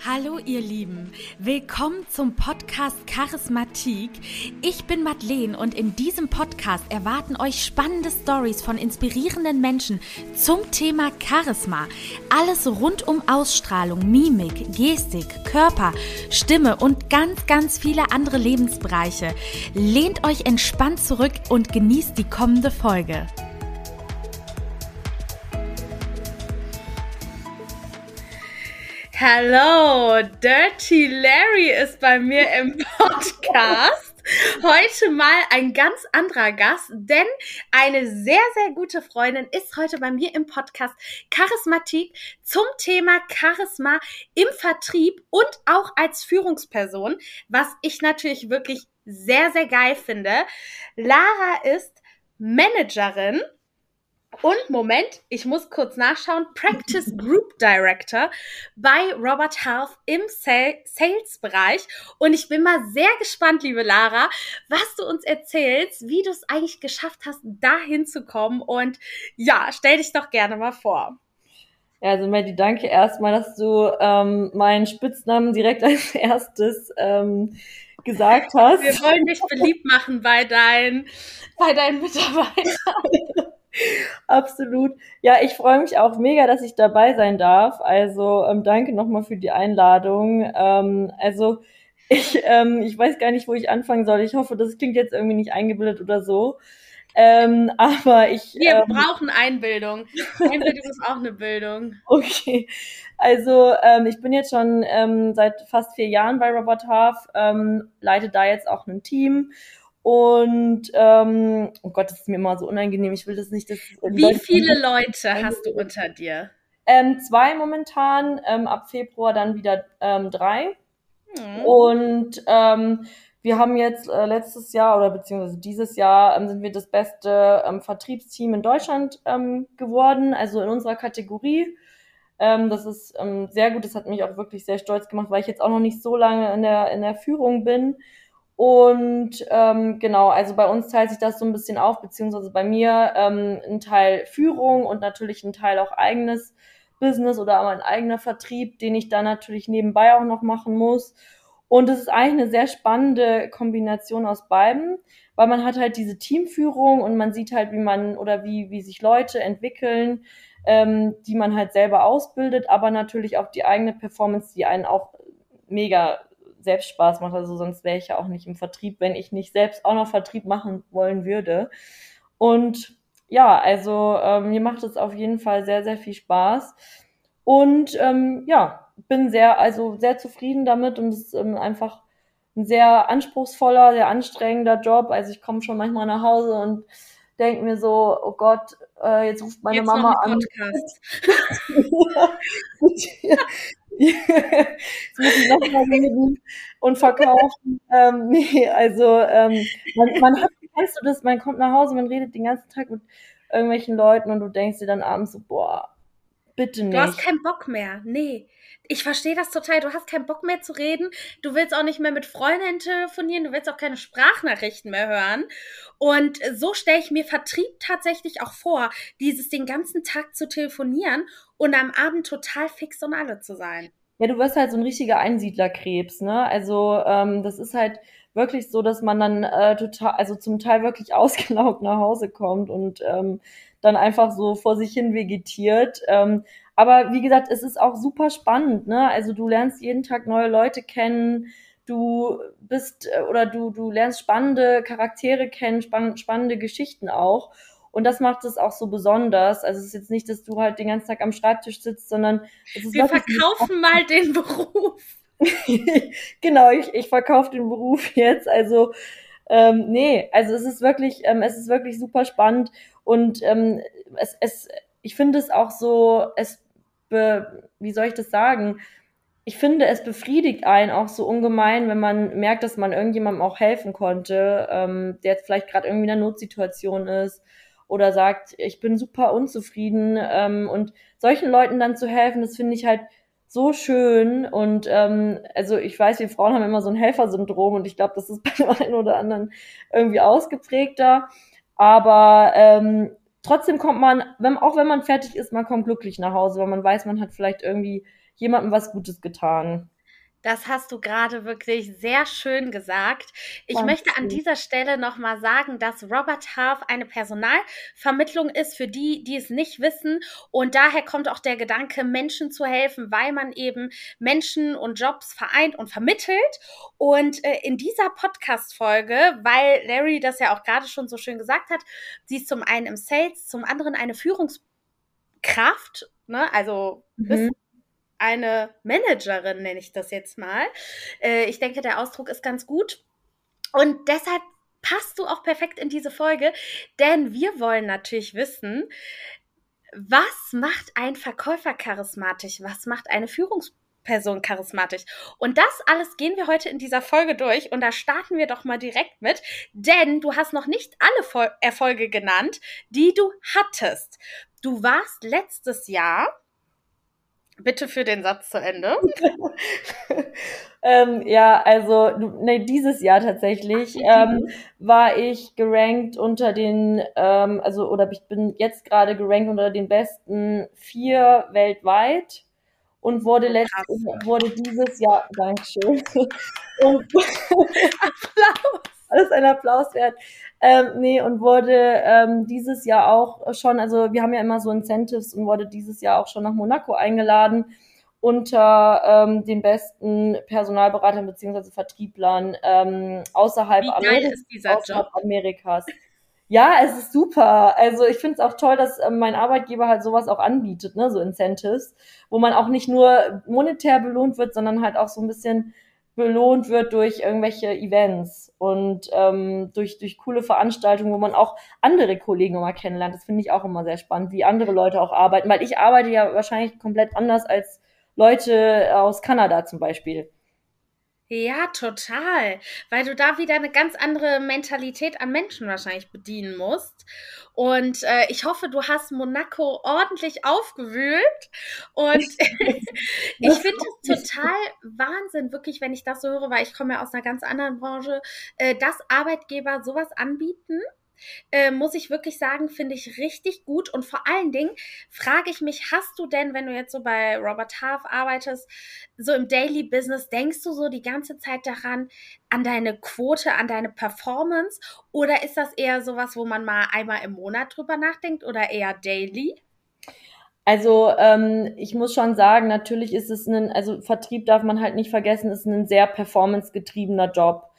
Hallo ihr Lieben, willkommen zum Podcast Charismatik. Ich bin Madeleine und in diesem Podcast erwarten euch spannende Stories von inspirierenden Menschen zum Thema Charisma. Alles rund um Ausstrahlung, Mimik, Gestik, Körper, Stimme und ganz, ganz viele andere Lebensbereiche. Lehnt euch entspannt zurück und genießt die kommende Folge. Hallo, Dirty Larry ist bei mir im Podcast. Heute mal ein ganz anderer Gast, denn eine sehr, sehr gute Freundin ist heute bei mir im Podcast Charismatik zum Thema Charisma im Vertrieb und auch als Führungsperson, was ich natürlich wirklich sehr, sehr geil finde. Lara ist Managerin und Moment, ich muss kurz nachschauen. Practice Group Director bei Robert Health im Sales-Bereich. Und ich bin mal sehr gespannt, liebe Lara, was du uns erzählst, wie du es eigentlich geschafft hast, dahin zu kommen. Und ja, stell dich doch gerne mal vor. Ja, also Maddie, danke erstmal, dass du ähm, meinen Spitznamen direkt als erstes ähm, gesagt hast. Wir wollen dich beliebt machen bei deinen, bei deinen Mitarbeitern. Absolut. Ja, ich freue mich auch mega, dass ich dabei sein darf. Also ähm, danke nochmal für die Einladung. Ähm, also ich, ähm, ich weiß gar nicht, wo ich anfangen soll. Ich hoffe, das klingt jetzt irgendwie nicht eingebildet oder so. Ähm, aber ich. Wir ähm, brauchen Einbildung. Einbildung ist auch eine Bildung. Okay. Also ähm, ich bin jetzt schon ähm, seit fast vier Jahren bei Robert Half, ähm, leite da jetzt auch ein Team und ähm, oh Gott, das ist mir immer so unangenehm. Ich will das nicht. Das Wie viele Leute hast du unter dir? Ähm, zwei momentan, ähm, ab Februar dann wieder ähm, drei. Mhm. Und ähm, wir haben jetzt äh, letztes Jahr oder beziehungsweise dieses Jahr ähm, sind wir das beste ähm, Vertriebsteam in Deutschland ähm, geworden, also in unserer Kategorie. Ähm, das ist ähm, sehr gut, das hat mich auch wirklich sehr stolz gemacht, weil ich jetzt auch noch nicht so lange in der, in der Führung bin. Und ähm, genau, also bei uns teilt sich das so ein bisschen auf, beziehungsweise bei mir ähm, ein Teil Führung und natürlich ein Teil auch eigenes Business oder mein eigener Vertrieb, den ich dann natürlich nebenbei auch noch machen muss. Und es ist eigentlich eine sehr spannende Kombination aus beiden, weil man hat halt diese Teamführung und man sieht halt, wie man oder wie, wie sich Leute entwickeln, ähm, die man halt selber ausbildet, aber natürlich auch die eigene Performance, die einen auch mega selbst Spaß macht. Also sonst wäre ich ja auch nicht im Vertrieb, wenn ich nicht selbst auch noch Vertrieb machen wollen würde. Und ja, also ähm, mir macht es auf jeden Fall sehr, sehr viel Spaß. Und ähm, ja, bin sehr, also sehr zufrieden damit und es ist ähm, einfach ein sehr anspruchsvoller, sehr anstrengender Job. Also ich komme schon manchmal nach Hause und denke mir so, oh Gott, äh, jetzt ruft meine jetzt Mama an. Ich nochmal reden und verkaufen. ähm, nee, also ähm, man, man hat, kennst du das, man kommt nach Hause, man redet den ganzen Tag mit irgendwelchen Leuten und du denkst dir dann abends so, boah, bitte nicht. Du hast keinen Bock mehr. Nee. Ich verstehe das total. Du hast keinen Bock mehr zu reden. Du willst auch nicht mehr mit Freundinnen telefonieren. Du willst auch keine Sprachnachrichten mehr hören. Und so stelle ich mir Vertrieb tatsächlich auch vor, dieses den ganzen Tag zu telefonieren und am Abend total fix und alle zu sein. Ja, du wirst halt so ein richtiger Einsiedlerkrebs, ne? Also ähm, das ist halt wirklich so, dass man dann äh, total, also zum Teil wirklich ausgelaugt nach Hause kommt und ähm, dann einfach so vor sich hin vegetiert. Ähm, aber wie gesagt, es ist auch super spannend, ne? Also du lernst jeden Tag neue Leute kennen, du bist äh, oder du, du lernst spannende Charaktere kennen, spann spannende Geschichten auch. Und das macht es auch so besonders. Also es ist jetzt nicht, dass du halt den ganzen Tag am Schreibtisch sitzt, sondern es ist Wir verkaufen mal den Beruf. genau, ich, ich verkaufe den Beruf jetzt. Also ähm, nee, also es ist wirklich, ähm, es ist wirklich super spannend und ähm, es, es, ich finde es auch so, es, be, wie soll ich das sagen? Ich finde, es befriedigt einen auch so ungemein, wenn man merkt, dass man irgendjemandem auch helfen konnte, ähm, der jetzt vielleicht gerade irgendwie in einer Notsituation ist oder sagt, ich bin super unzufrieden ähm, und solchen Leuten dann zu helfen, das finde ich halt so schön und ähm, also ich weiß, wir Frauen haben immer so ein Helfersyndrom und ich glaube, das ist bei dem einen oder anderen irgendwie ausgeprägter, aber ähm, trotzdem kommt man, wenn, auch wenn man fertig ist, man kommt glücklich nach Hause, weil man weiß, man hat vielleicht irgendwie jemandem was Gutes getan. Das hast du gerade wirklich sehr schön gesagt. Ich Danke. möchte an dieser Stelle nochmal sagen, dass Robert Half eine Personalvermittlung ist für die, die es nicht wissen. Und daher kommt auch der Gedanke, Menschen zu helfen, weil man eben Menschen und Jobs vereint und vermittelt. Und äh, in dieser Podcast-Folge, weil Larry das ja auch gerade schon so schön gesagt hat, sie ist zum einen im Sales, zum anderen eine Führungskraft, ne? also mhm eine Managerin, nenne ich das jetzt mal. Äh, ich denke, der Ausdruck ist ganz gut. Und deshalb passt du auch perfekt in diese Folge, denn wir wollen natürlich wissen, was macht ein Verkäufer charismatisch? Was macht eine Führungsperson charismatisch? Und das alles gehen wir heute in dieser Folge durch und da starten wir doch mal direkt mit, denn du hast noch nicht alle Erfolge genannt, die du hattest. Du warst letztes Jahr Bitte für den Satz zu Ende. ähm, ja, also nee, dieses Jahr tatsächlich ähm, war ich gerankt unter den, ähm, also oder ich bin jetzt gerade gerankt unter den besten vier weltweit und wurde letztes wurde dieses Jahr, Dankeschön, und, Applaus alles ein Applaus wert. Ähm, nee, und wurde ähm, dieses Jahr auch schon, also wir haben ja immer so Incentives und wurde dieses Jahr auch schon nach Monaco eingeladen unter ähm, den besten Personalberatern beziehungsweise Vertrieblern ähm, außerhalb, Amerikas, außerhalb Amerikas. Ja, es ist super. Also ich finde es auch toll, dass ähm, mein Arbeitgeber halt sowas auch anbietet, ne, so Incentives, wo man auch nicht nur monetär belohnt wird, sondern halt auch so ein bisschen belohnt wird durch irgendwelche Events und ähm, durch, durch coole Veranstaltungen, wo man auch andere Kollegen immer kennenlernt. Das finde ich auch immer sehr spannend, wie andere Leute auch arbeiten, weil ich arbeite ja wahrscheinlich komplett anders als Leute aus Kanada zum Beispiel. Ja, total. Weil du da wieder eine ganz andere Mentalität an Menschen wahrscheinlich bedienen musst. Und äh, ich hoffe, du hast Monaco ordentlich aufgewühlt. Und ich finde es total Wahnsinn, wirklich, wenn ich das so höre, weil ich komme ja aus einer ganz anderen Branche, äh, dass Arbeitgeber sowas anbieten äh, muss ich wirklich sagen, finde ich richtig gut. Und vor allen Dingen frage ich mich, hast du denn, wenn du jetzt so bei Robert Half arbeitest, so im Daily Business, denkst du so die ganze Zeit daran, an deine Quote, an deine Performance? Oder ist das eher sowas, wo man mal einmal im Monat drüber nachdenkt oder eher daily? Also ähm, ich muss schon sagen, natürlich ist es ein, also Vertrieb darf man halt nicht vergessen, ist ein sehr performancegetriebener Job.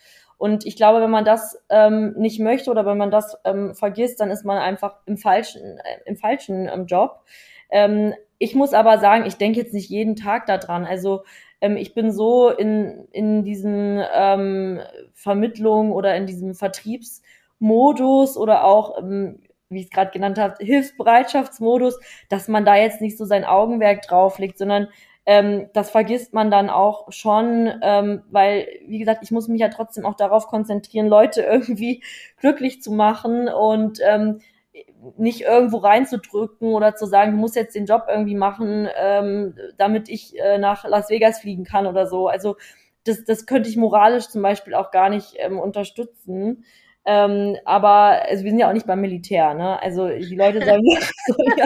Und ich glaube, wenn man das ähm, nicht möchte oder wenn man das ähm, vergisst, dann ist man einfach im falschen, äh, im falschen ähm, Job. Ähm, ich muss aber sagen, ich denke jetzt nicht jeden Tag daran. Also ähm, ich bin so in, in diesen ähm, Vermittlungen oder in diesem Vertriebsmodus oder auch ähm, wie ich es gerade genannt habe, Hilfsbereitschaftsmodus, dass man da jetzt nicht so sein Augenwerk drauf legt, sondern ähm, das vergisst man dann auch schon, ähm, weil, wie gesagt, ich muss mich ja trotzdem auch darauf konzentrieren, Leute irgendwie glücklich zu machen und ähm, nicht irgendwo reinzudrücken oder zu sagen, du musst jetzt den Job irgendwie machen, ähm, damit ich äh, nach Las Vegas fliegen kann oder so. Also das, das könnte ich moralisch zum Beispiel auch gar nicht ähm, unterstützen. Ähm, aber also wir sind ja auch nicht beim Militär, ne? Also die Leute sollen, sollen, ja,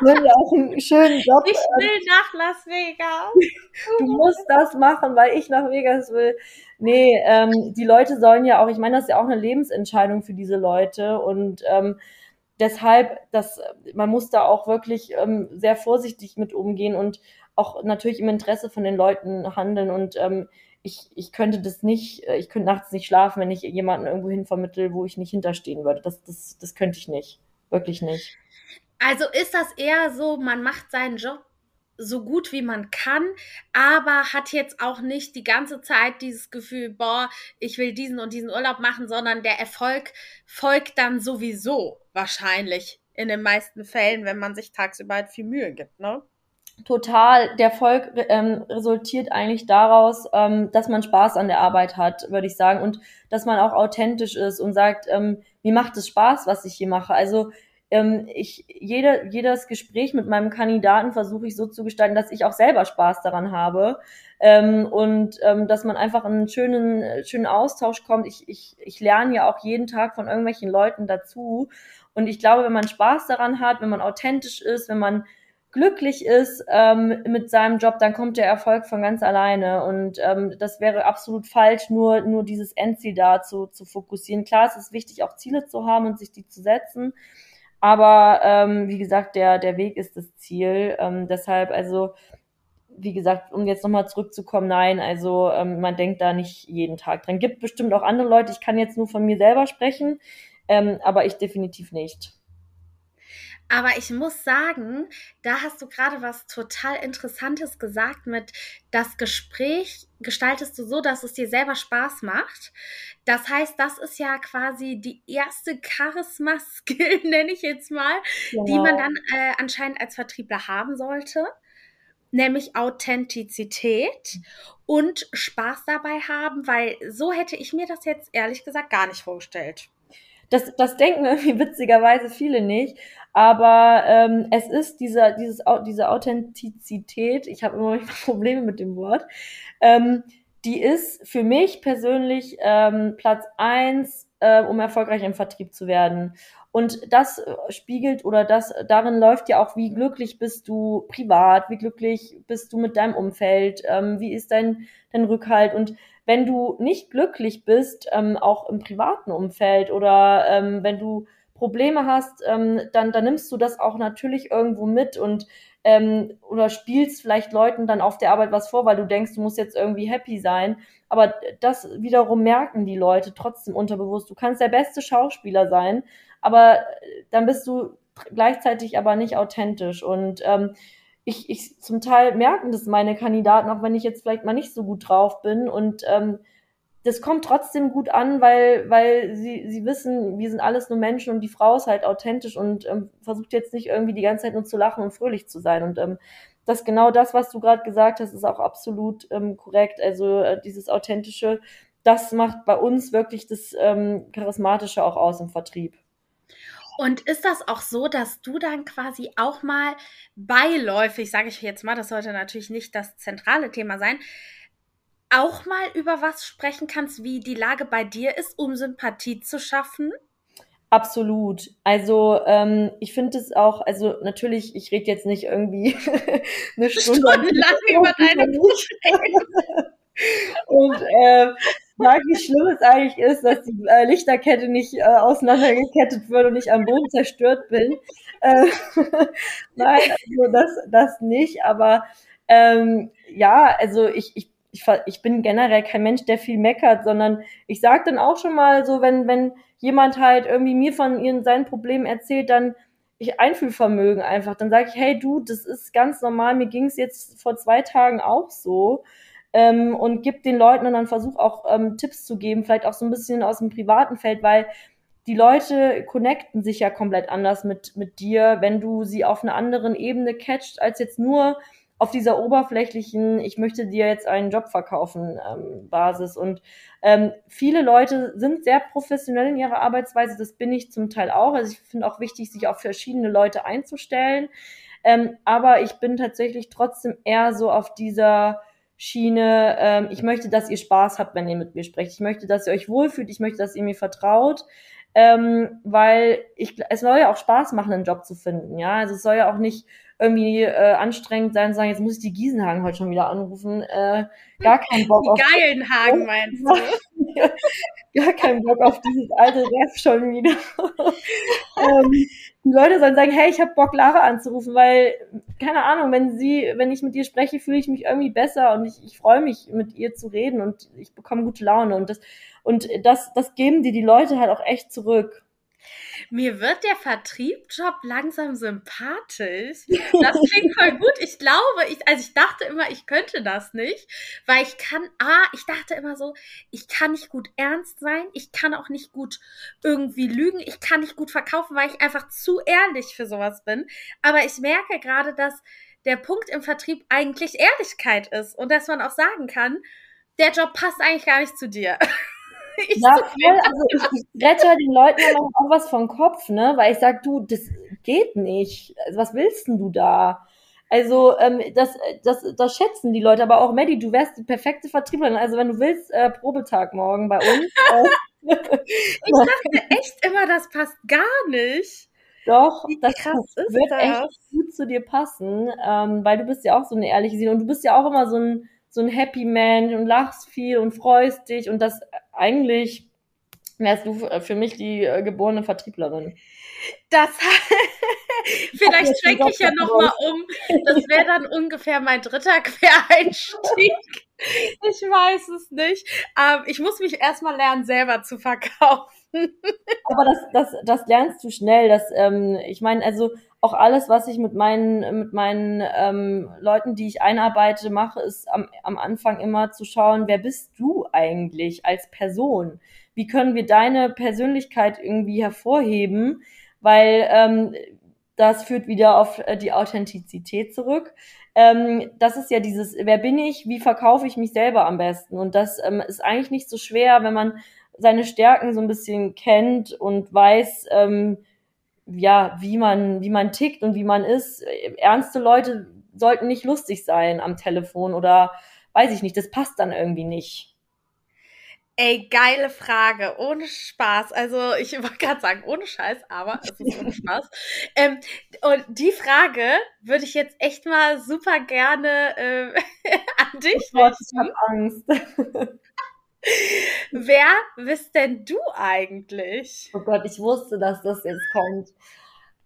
sollen ja auch einen schönen Job. Ich will nach Las Vegas. du musst das machen, weil ich nach Vegas will. Nee, ähm, die Leute sollen ja auch, ich meine, das ist ja auch eine Lebensentscheidung für diese Leute und ähm, deshalb, das, man muss da auch wirklich ähm, sehr vorsichtig mit umgehen und auch natürlich im Interesse von den Leuten handeln und ähm, ich, ich könnte das nicht, äh, ich könnte nachts nicht schlafen, wenn ich jemanden irgendwo hin vermittel, wo ich nicht hinterstehen würde. Das, das, das könnte ich nicht. Wirklich nicht. Also ist das eher so, man macht seinen Job so gut wie man kann, aber hat jetzt auch nicht die ganze Zeit dieses Gefühl, boah, ich will diesen und diesen Urlaub machen, sondern der Erfolg folgt dann sowieso wahrscheinlich in den meisten Fällen, wenn man sich tagsüber halt viel Mühe gibt, ne? Total, der Erfolg ähm, resultiert eigentlich daraus, ähm, dass man Spaß an der Arbeit hat, würde ich sagen, und dass man auch authentisch ist und sagt, ähm, mir macht es Spaß, was ich hier mache. Also ähm, ich jede, jedes Gespräch mit meinem Kandidaten versuche ich so zu gestalten, dass ich auch selber Spaß daran habe ähm, und ähm, dass man einfach in einen schönen, schönen Austausch kommt. Ich, ich, ich lerne ja auch jeden Tag von irgendwelchen Leuten dazu und ich glaube, wenn man Spaß daran hat, wenn man authentisch ist, wenn man glücklich ist ähm, mit seinem Job, dann kommt der Erfolg von ganz alleine. Und ähm, das wäre absolut falsch, nur, nur dieses Endziel da zu, zu fokussieren. Klar, es ist wichtig, auch Ziele zu haben und sich die zu setzen. Aber ähm, wie gesagt, der, der Weg ist das Ziel. Ähm, deshalb, also, wie gesagt, um jetzt nochmal zurückzukommen, nein, also ähm, man denkt da nicht jeden Tag dran. Gibt bestimmt auch andere Leute, ich kann jetzt nur von mir selber sprechen, ähm, aber ich definitiv nicht. Aber ich muss sagen, da hast du gerade was total Interessantes gesagt mit, das Gespräch gestaltest du so, dass es dir selber Spaß macht. Das heißt, das ist ja quasi die erste Charisma-Skill, nenne ich jetzt mal, genau. die man dann äh, anscheinend als Vertriebler haben sollte nämlich Authentizität und Spaß dabei haben, weil so hätte ich mir das jetzt ehrlich gesagt gar nicht vorgestellt. Das, das denken irgendwie witzigerweise viele nicht. Aber ähm, es ist dieser, dieses, diese Authentizität, ich habe immer Probleme mit dem Wort, ähm, die ist für mich persönlich ähm, Platz eins, äh, um erfolgreich im Vertrieb zu werden. Und das äh, spiegelt oder das darin läuft ja auch, wie glücklich bist du privat, wie glücklich bist du mit deinem Umfeld, ähm, wie ist dein, dein Rückhalt. Und wenn du nicht glücklich bist, ähm, auch im privaten Umfeld oder ähm, wenn du Probleme hast, ähm, dann, dann nimmst du das auch natürlich irgendwo mit und ähm, oder spielst vielleicht Leuten dann auf der Arbeit was vor, weil du denkst, du musst jetzt irgendwie happy sein. Aber das wiederum merken die Leute trotzdem unterbewusst. Du kannst der beste Schauspieler sein, aber dann bist du gleichzeitig aber nicht authentisch. Und ähm, ich, ich zum Teil merken das meine Kandidaten, auch wenn ich jetzt vielleicht mal nicht so gut drauf bin. Und ähm, das kommt trotzdem gut an, weil, weil sie, sie wissen, wir sind alles nur Menschen und die Frau ist halt authentisch und ähm, versucht jetzt nicht irgendwie die ganze Zeit nur zu lachen und fröhlich zu sein. Und ähm, das genau das, was du gerade gesagt hast, ist auch absolut ähm, korrekt. Also äh, dieses authentische, das macht bei uns wirklich das ähm, Charismatische auch aus im Vertrieb. Und ist das auch so, dass du dann quasi auch mal beiläufig, sage ich jetzt mal, das sollte natürlich nicht das zentrale Thema sein, auch mal über was sprechen kannst, wie die Lage bei dir ist, um Sympathie zu schaffen? Absolut. Also ähm, ich finde es auch, also natürlich, ich rede jetzt nicht irgendwie eine Stunde lang über deine. Und äh, sag, wie schlimm es eigentlich ist, dass die äh, Lichterkette nicht äh, auseinandergekettet wird und ich am Boden zerstört bin. Äh, nein, also das, das nicht, aber ähm, ja, also ich, ich ich, ich bin generell kein Mensch, der viel meckert, sondern ich sage dann auch schon mal so, wenn, wenn jemand halt irgendwie mir von ihren, seinen Problemen erzählt, dann ich Einfühlvermögen einfach. Dann sage ich, hey du, das ist ganz normal, mir ging es jetzt vor zwei Tagen auch so. Ähm, und gib den Leuten und dann versuch auch ähm, Tipps zu geben, vielleicht auch so ein bisschen aus dem privaten Feld, weil die Leute connecten sich ja komplett anders mit, mit dir, wenn du sie auf einer anderen Ebene catcht, als jetzt nur auf dieser oberflächlichen, ich möchte dir jetzt einen Job verkaufen ähm, Basis. Und ähm, viele Leute sind sehr professionell in ihrer Arbeitsweise, das bin ich zum Teil auch. Also ich finde auch wichtig, sich auf verschiedene Leute einzustellen. Ähm, aber ich bin tatsächlich trotzdem eher so auf dieser Schiene, ähm, ich möchte, dass ihr Spaß habt, wenn ihr mit mir sprecht. Ich möchte, dass ihr euch wohlfühlt. Ich möchte, dass ihr mir vertraut. Ähm, weil ich, es soll ja auch Spaß machen, einen Job zu finden, ja. Also es soll ja auch nicht irgendwie äh, anstrengend sein, sagen, jetzt muss ich die Giesenhagen heute schon wieder anrufen. Äh, gar keinen Bock auf. Geilenhagen meinst du? gar keinen Bock auf dieses alte Ref schon wieder. ähm, die Leute sollen sagen, hey, ich habe Bock, Lara anzurufen, weil, keine Ahnung, wenn sie, wenn ich mit ihr spreche, fühle ich mich irgendwie besser und ich, ich freue mich, mit ihr zu reden und ich bekomme gute Laune und das, und das, das geben dir die Leute halt auch echt zurück. Mir wird der Vertriebjob langsam sympathisch. Das klingt voll gut. Ich glaube, ich, also ich dachte immer, ich könnte das nicht, weil ich kann, ah, ich dachte immer so, ich kann nicht gut ernst sein, ich kann auch nicht gut irgendwie lügen, ich kann nicht gut verkaufen, weil ich einfach zu ehrlich für sowas bin. Aber ich merke gerade, dass der Punkt im Vertrieb eigentlich Ehrlichkeit ist und dass man auch sagen kann, der Job passt eigentlich gar nicht zu dir. Ich ja, voll, also ich, rette den Leuten auch was vom Kopf, ne? Weil ich sag, du, das geht nicht. Also, was willst denn du da? Also ähm, das, das, das schätzen die Leute, aber auch Maddie, du wärst die perfekte Vertrieblerin. Also wenn du willst, äh, Probetag morgen bei uns. Äh, ich dachte echt immer, das passt gar nicht. Doch, das, das wird das? echt gut zu dir passen, ähm, weil du bist ja auch so eine ehrliche Seele und du bist ja auch immer so ein, so ein Happy Man und lachst viel und freust dich und das eigentlich wärst du für mich die äh, geborene Vertrieblerin. Das vielleicht schwenke ich ja noch mal um. Das wäre dann ungefähr mein dritter Quereinstieg. Ich weiß es nicht. Ähm, ich muss mich erstmal lernen, selber zu verkaufen. Aber das, das, das lernst du schnell. Das, ähm, ich meine, also auch alles, was ich mit meinen, mit meinen ähm, Leuten, die ich einarbeite, mache, ist am, am Anfang immer zu schauen, wer bist du eigentlich als Person? Wie können wir deine Persönlichkeit irgendwie hervorheben? Weil ähm, das führt wieder auf äh, die Authentizität zurück. Ähm, das ist ja dieses, wer bin ich, wie verkaufe ich mich selber am besten? Und das ähm, ist eigentlich nicht so schwer, wenn man seine Stärken so ein bisschen kennt und weiß, ähm, ja, wie man, wie man tickt und wie man ist. Ernste Leute sollten nicht lustig sein am Telefon oder weiß ich nicht, das passt dann irgendwie nicht. Ey, geile Frage, ohne Spaß. Also ich wollte gerade sagen, ohne Scheiß, aber es ist ohne Spaß. Ähm, und die Frage würde ich jetzt echt mal super gerne äh, an dich oh Gott, ich habe Angst. Wer bist denn du eigentlich? Oh Gott, ich wusste, dass das jetzt kommt.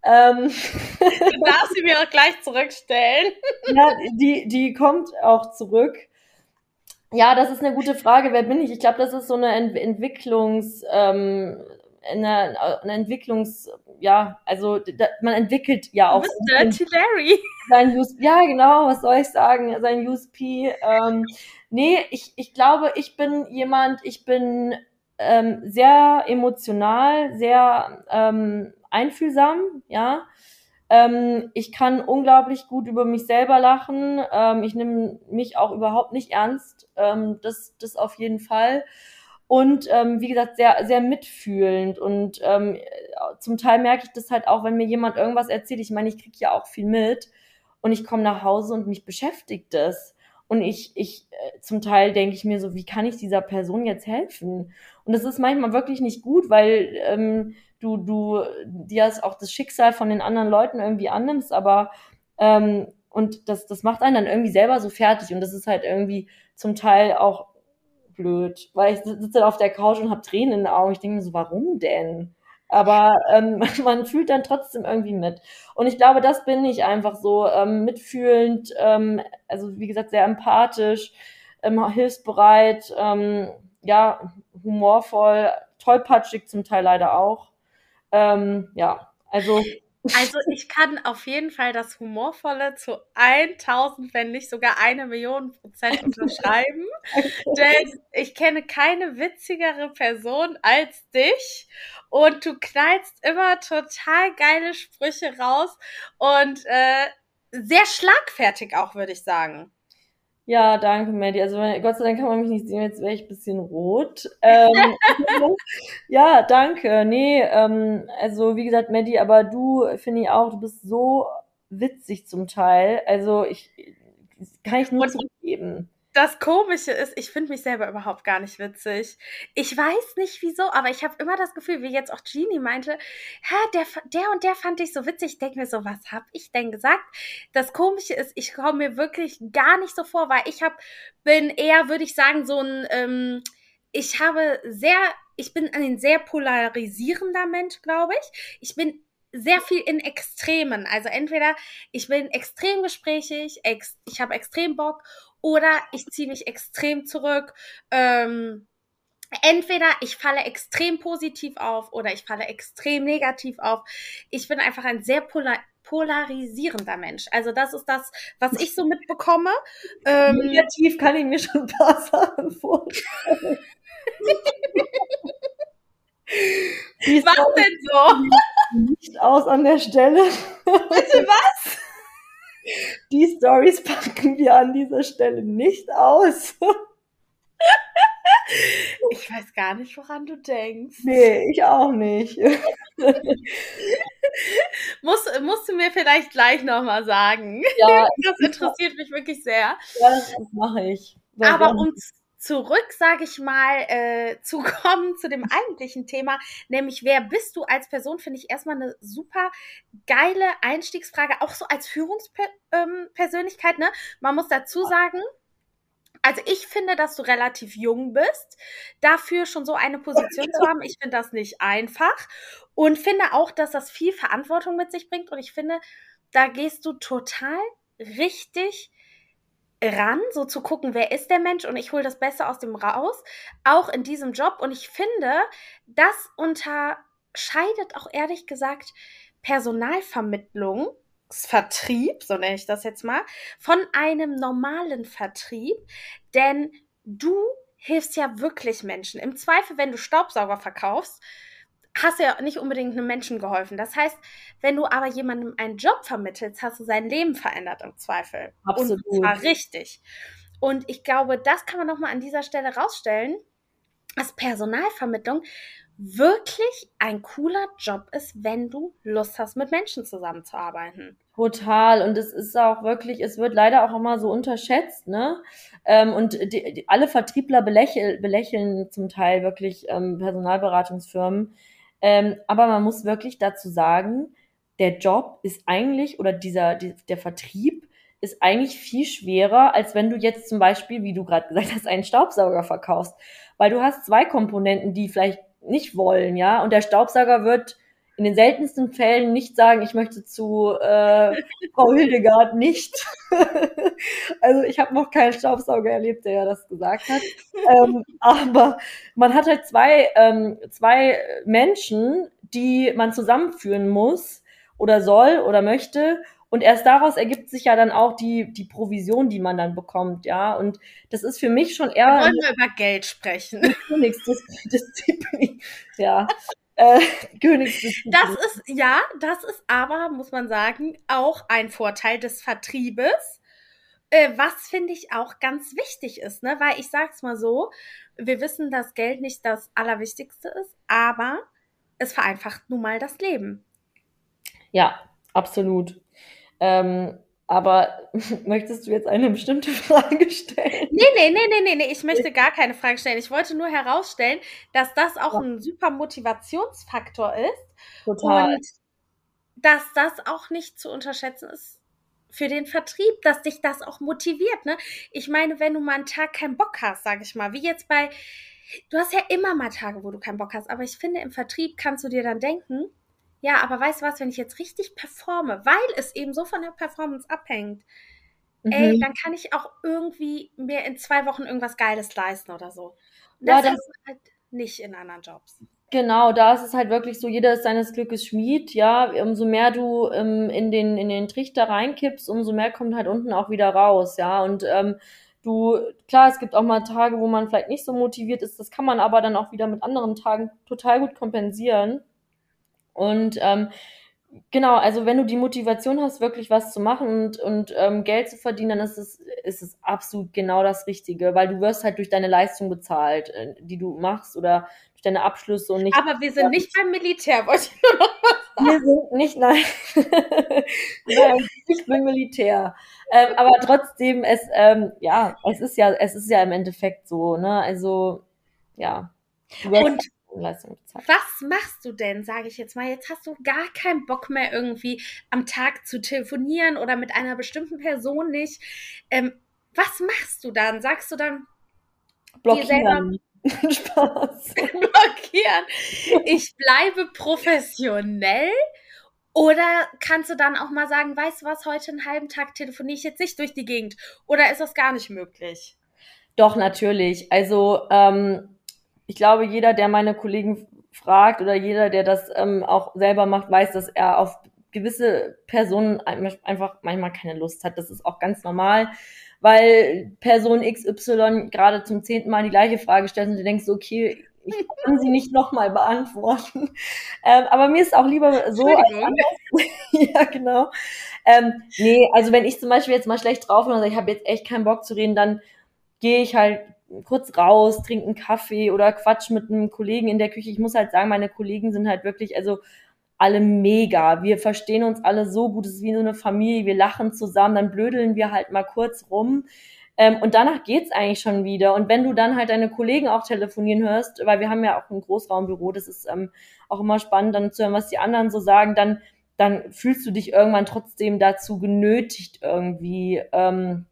Ähm. Du darfst sie mir auch gleich zurückstellen. Ja, die, die kommt auch zurück. Ja, das ist eine gute Frage. Wer bin ich? Ich glaube, das ist so eine Ent Entwicklungs, ähm, eine, eine Entwicklungs, ja, also da, man entwickelt ja auch. Dirty Larry. Sein USP, ja, genau, was soll ich sagen? Sein USP. Ähm, nee, ich, ich glaube, ich bin jemand, ich bin ähm, sehr emotional, sehr ähm, einfühlsam, ja. Ähm, ich kann unglaublich gut über mich selber lachen. Ähm, ich nehme mich auch überhaupt nicht ernst. Ähm, das, das auf jeden Fall. Und ähm, wie gesagt, sehr, sehr mitfühlend. Und ähm, zum Teil merke ich das halt auch, wenn mir jemand irgendwas erzählt. Ich meine, ich kriege ja auch viel mit. Und ich komme nach Hause und mich beschäftigt das. Und ich, ich, äh, zum Teil denke ich mir so, wie kann ich dieser Person jetzt helfen? Und das ist manchmal wirklich nicht gut, weil ähm, du, du dir auch das Schicksal von den anderen Leuten irgendwie annimmst, aber ähm, und das, das macht einen dann irgendwie selber so fertig und das ist halt irgendwie zum Teil auch blöd, weil ich sitze auf der Couch und habe Tränen in den Augen. Ich denke mir so, warum denn? Aber ähm, man fühlt dann trotzdem irgendwie mit. Und ich glaube, das bin ich einfach so ähm, mitfühlend, ähm, also wie gesagt, sehr empathisch, ähm, hilfsbereit, ähm, ja, humorvoll, tollpatschig zum Teil leider auch. Ähm, ja, also. Also ich kann auf jeden Fall das Humorvolle zu 1000, wenn nicht sogar eine Million Prozent unterschreiben. denn ich kenne keine witzigere Person als dich. Und du knallst immer total geile Sprüche raus und äh, sehr schlagfertig auch, würde ich sagen. Ja, danke, Maddie. Also Gott sei Dank kann man mich nicht sehen, jetzt wäre ich ein bisschen rot. Ähm, ja, danke. Nee, ähm, also wie gesagt, Maddie, aber du finde ich auch, du bist so witzig zum Teil. Also ich kann ich nur zurückgeben das Komische ist, ich finde mich selber überhaupt gar nicht witzig. Ich weiß nicht wieso, aber ich habe immer das Gefühl, wie jetzt auch Genie meinte, Hä, der, der und der fand ich so witzig. Ich denke mir so, was habe ich denn gesagt? Das Komische ist, ich komme mir wirklich gar nicht so vor, weil ich hab, bin eher, würde ich sagen, so ein, ähm, ich habe sehr, ich bin ein sehr polarisierender Mensch, glaube ich. Ich bin sehr viel in Extremen. Also entweder ich bin extrem gesprächig, ex ich habe extrem Bock oder ich ziehe mich extrem zurück. Ähm, entweder ich falle extrem positiv auf oder ich falle extrem negativ auf. Ich bin einfach ein sehr polar polarisierender Mensch. Also das ist das, was ich so mitbekomme. Ähm, Negativ kann ich mir schon ein paar Sachen vorstellen. was denn so? Nicht aus an der Stelle. Bitte was? Die Stories packen wir an dieser Stelle nicht aus. Ich weiß gar nicht, woran du denkst. Nee, ich auch nicht. musst, musst du mir vielleicht gleich nochmal sagen. Ja, das interessiert mich wirklich sehr. Ja, das mache ich. Aber um, zurück, sage ich mal, äh, zu kommen zu dem eigentlichen Thema, nämlich wer bist du als Person, finde ich erstmal eine super geile Einstiegsfrage, auch so als Führungspersönlichkeit. Ähm, ne? Man muss dazu sagen, also ich finde, dass du relativ jung bist, dafür schon so eine Position zu haben. Ich finde das nicht einfach und finde auch, dass das viel Verantwortung mit sich bringt. Und ich finde, da gehst du total richtig ran, so zu gucken, wer ist der Mensch und ich hole das Beste aus dem raus, auch in diesem Job. Und ich finde, das unterscheidet auch ehrlich gesagt Personalvermittlung Vertrieb, so nenne ich das jetzt mal, von einem normalen Vertrieb, denn du hilfst ja wirklich Menschen. Im Zweifel, wenn du Staubsauger verkaufst, hast du ja nicht unbedingt einem Menschen geholfen. Das heißt, wenn du aber jemandem einen Job vermittelst, hast du sein Leben verändert im Zweifel. Absolut. Und zwar richtig. Und ich glaube, das kann man nochmal an dieser Stelle rausstellen, dass Personalvermittlung wirklich ein cooler Job ist, wenn du Lust hast, mit Menschen zusammenzuarbeiten. Total. Und es ist auch wirklich, es wird leider auch immer so unterschätzt, ne? Ähm, und die, die, alle Vertriebler belächeln, belächeln zum Teil wirklich ähm, Personalberatungsfirmen. Ähm, aber man muss wirklich dazu sagen, der Job ist eigentlich, oder dieser, die, der Vertrieb ist eigentlich viel schwerer, als wenn du jetzt zum Beispiel, wie du gerade gesagt hast, einen Staubsauger verkaufst. Weil du hast zwei Komponenten, die vielleicht nicht wollen, ja. Und der Staubsauger wird in den seltensten Fällen nicht sagen, ich möchte zu äh, Frau Hildegard nicht. also ich habe noch keinen Staubsauger erlebt, der ja das gesagt hat. ähm, aber man hat halt zwei, ähm, zwei Menschen, die man zusammenführen muss oder soll oder möchte. Und erst daraus ergibt sich ja dann auch die, die Provision, die man dann bekommt, ja. Und das ist für mich schon eher. Wollen wir über Geld sprechen. Königsdisziplin. ja. Äh, Königsdisziplin. Das ist, ja, das ist aber, muss man sagen, auch ein Vorteil des Vertriebes. Äh, was finde ich auch ganz wichtig ist, ne? Weil ich sag's mal so, wir wissen, dass Geld nicht das Allerwichtigste ist, aber es vereinfacht nun mal das Leben. Ja, absolut. Ähm, aber möchtest du jetzt eine bestimmte Frage stellen? Nee, nee, nee, nee, nee, nee, ich möchte gar keine Frage stellen. Ich wollte nur herausstellen, dass das auch ja. ein super Motivationsfaktor ist. Total. Und dass das auch nicht zu unterschätzen ist für den Vertrieb, dass dich das auch motiviert. Ne? Ich meine, wenn du mal einen Tag keinen Bock hast, sage ich mal, wie jetzt bei, du hast ja immer mal Tage, wo du keinen Bock hast, aber ich finde, im Vertrieb kannst du dir dann denken, ja, aber weißt du was, wenn ich jetzt richtig performe, weil es eben so von der Performance abhängt, mhm. ey, dann kann ich auch irgendwie mir in zwei Wochen irgendwas Geiles leisten oder so. Und das, ja, das ist halt nicht in anderen Jobs. Genau, da ist es halt wirklich so, jeder ist seines Glückes Schmied, ja. Umso mehr du ähm, in, den, in den Trichter reinkippst, umso mehr kommt halt unten auch wieder raus, ja. Und ähm, du, klar, es gibt auch mal Tage, wo man vielleicht nicht so motiviert ist, das kann man aber dann auch wieder mit anderen Tagen total gut kompensieren. Und ähm, genau, also wenn du die Motivation hast, wirklich was zu machen und, und ähm, Geld zu verdienen, dann ist es, ist es absolut genau das Richtige, weil du wirst halt durch deine Leistung bezahlt, äh, die du machst oder durch deine Abschlüsse und nicht. Aber wir sind nicht beim Militär, wollte ich nur noch was sagen. Wir sind nicht, nein. nein, nicht beim Militär. Ähm, aber trotzdem, es, ähm, ja, es ist ja, es ist ja im Endeffekt so, ne? Also, ja. Und Leistung bezahlt. Was machst du denn, sage ich jetzt mal? Jetzt hast du gar keinen Bock mehr irgendwie am Tag zu telefonieren oder mit einer bestimmten Person nicht. Ähm, was machst du dann? Sagst du dann blockieren? Spaß. blockieren. Ich bleibe professionell. Oder kannst du dann auch mal sagen, weißt du was, heute einen halben Tag telefoniere ich jetzt nicht durch die Gegend? Oder ist das gar nicht möglich? Doch, natürlich. Also ähm, ich glaube, jeder, der meine Kollegen fragt oder jeder, der das ähm, auch selber macht, weiß, dass er auf gewisse Personen einfach manchmal keine Lust hat. Das ist auch ganz normal, weil Person XY gerade zum zehnten Mal die gleiche Frage stellt und du denkst, okay, ich kann sie nicht nochmal beantworten. Ähm, aber mir ist auch lieber so als anders. ja, genau. Ähm, nee, also wenn ich zum Beispiel jetzt mal schlecht drauf bin und sage, ich habe jetzt echt keinen Bock zu reden, dann gehe ich halt kurz raus, trinken Kaffee oder Quatsch mit einem Kollegen in der Küche. Ich muss halt sagen, meine Kollegen sind halt wirklich, also alle mega. Wir verstehen uns alle so gut. Es ist wie so eine Familie. Wir lachen zusammen, dann blödeln wir halt mal kurz rum. Ähm, und danach geht's eigentlich schon wieder. Und wenn du dann halt deine Kollegen auch telefonieren hörst, weil wir haben ja auch ein Großraumbüro, das ist ähm, auch immer spannend, dann zu hören, was die anderen so sagen, dann, dann fühlst du dich irgendwann trotzdem dazu genötigt, irgendwie ähm,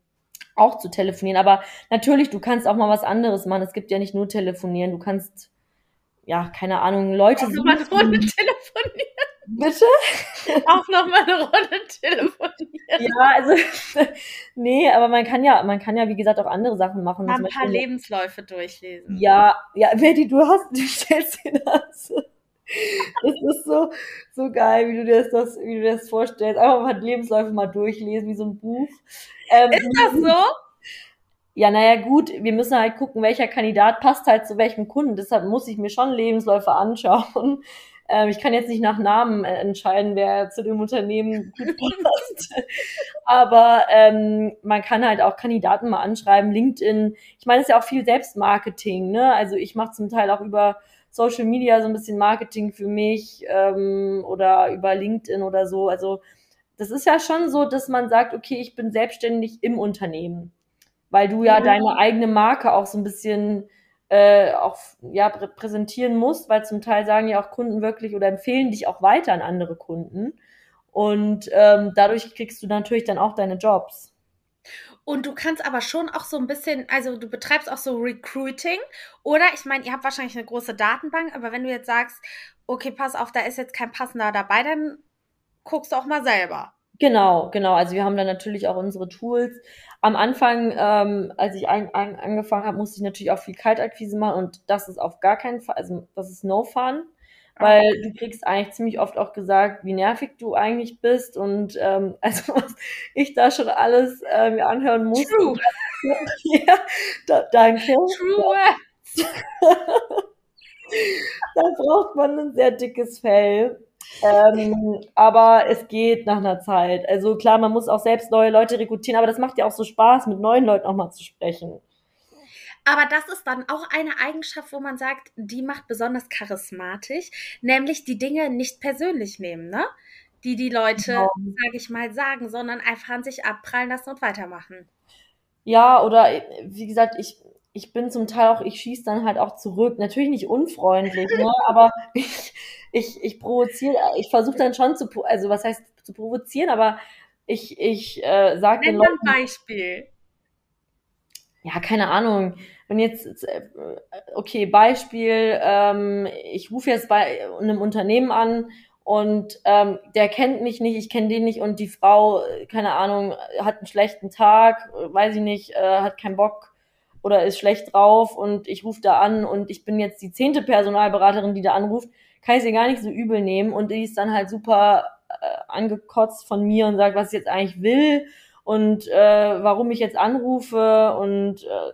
auch zu telefonieren. Aber natürlich, du kannst auch mal was anderes machen. Es gibt ja nicht nur telefonieren, du kannst, ja, keine Ahnung, Leute. Auch nochmal eine Runde telefonieren. Bitte? Auch nochmal eine Runde telefonieren. Ja, also, nee, aber man kann ja, man kann ja, wie gesagt, auch andere Sachen machen. Ein paar Lebensläufe durchlesen. Ja, ja, wer die du hast, du stellst dir das. Das ist so, so geil, wie du dir das, wie du dir das vorstellst. Einfach mal Lebensläufe mal durchlesen, wie so ein Buch. Ähm, ist das so? Ja, naja, gut, wir müssen halt gucken, welcher Kandidat passt halt zu welchem Kunden. Deshalb muss ich mir schon Lebensläufe anschauen. Ähm, ich kann jetzt nicht nach Namen äh, entscheiden, wer zu dem Unternehmen gut passt. Aber ähm, man kann halt auch Kandidaten mal anschreiben, LinkedIn. Ich meine, es ist ja auch viel Selbstmarketing. Ne? Also ich mache zum Teil auch über Social Media so ein bisschen Marketing für mich ähm, oder über LinkedIn oder so. Also das ist ja schon so, dass man sagt, okay, ich bin selbstständig im Unternehmen, weil du ja, ja. deine eigene Marke auch so ein bisschen äh, auch ja präsentieren musst, weil zum Teil sagen ja auch Kunden wirklich oder empfehlen dich auch weiter an andere Kunden und ähm, dadurch kriegst du natürlich dann auch deine Jobs. Und du kannst aber schon auch so ein bisschen, also du betreibst auch so Recruiting. Oder ich meine, ihr habt wahrscheinlich eine große Datenbank, aber wenn du jetzt sagst, okay, pass auf, da ist jetzt kein passender dabei, dann guckst du auch mal selber. Genau, genau. Also wir haben dann natürlich auch unsere Tools. Am Anfang, ähm, als ich ein, ein, angefangen habe, musste ich natürlich auch viel Kaltakquise machen und das ist auf gar keinen Fall, also das ist no fun, weil okay. du kriegst eigentlich ziemlich oft auch gesagt, wie nervig du eigentlich bist und ähm, also was ich da schon alles äh, mir anhören muss. True. ja, da, danke. True. da braucht man ein sehr dickes Fell. Ähm, aber es geht nach einer Zeit. Also klar, man muss auch selbst neue Leute rekrutieren, aber das macht ja auch so Spaß, mit neuen Leuten auch mal zu sprechen. Aber das ist dann auch eine Eigenschaft, wo man sagt, die macht besonders charismatisch, nämlich die Dinge nicht persönlich nehmen, ne? Die die Leute, genau. sage ich mal, sagen, sondern einfach an sich abprallen lassen und weitermachen. Ja, oder wie gesagt, ich, ich bin zum Teil auch, ich schieße dann halt auch zurück. Natürlich nicht unfreundlich, ne? aber ich, ich, ich provoziere, ich versuche dann schon zu, also was heißt zu provozieren, aber ich, ich äh, sage den Leuten. ein Beispiel. Ja, keine Ahnung. Wenn jetzt, okay, Beispiel, ähm, ich rufe jetzt bei einem Unternehmen an und ähm, der kennt mich nicht, ich kenne den nicht und die Frau, keine Ahnung, hat einen schlechten Tag, weiß ich nicht, äh, hat keinen Bock oder ist schlecht drauf und ich rufe da an und ich bin jetzt die zehnte Personalberaterin, die da anruft, kann ich sie gar nicht so übel nehmen und die ist dann halt super äh, angekotzt von mir und sagt, was ich jetzt eigentlich will und äh, warum ich jetzt anrufe und äh,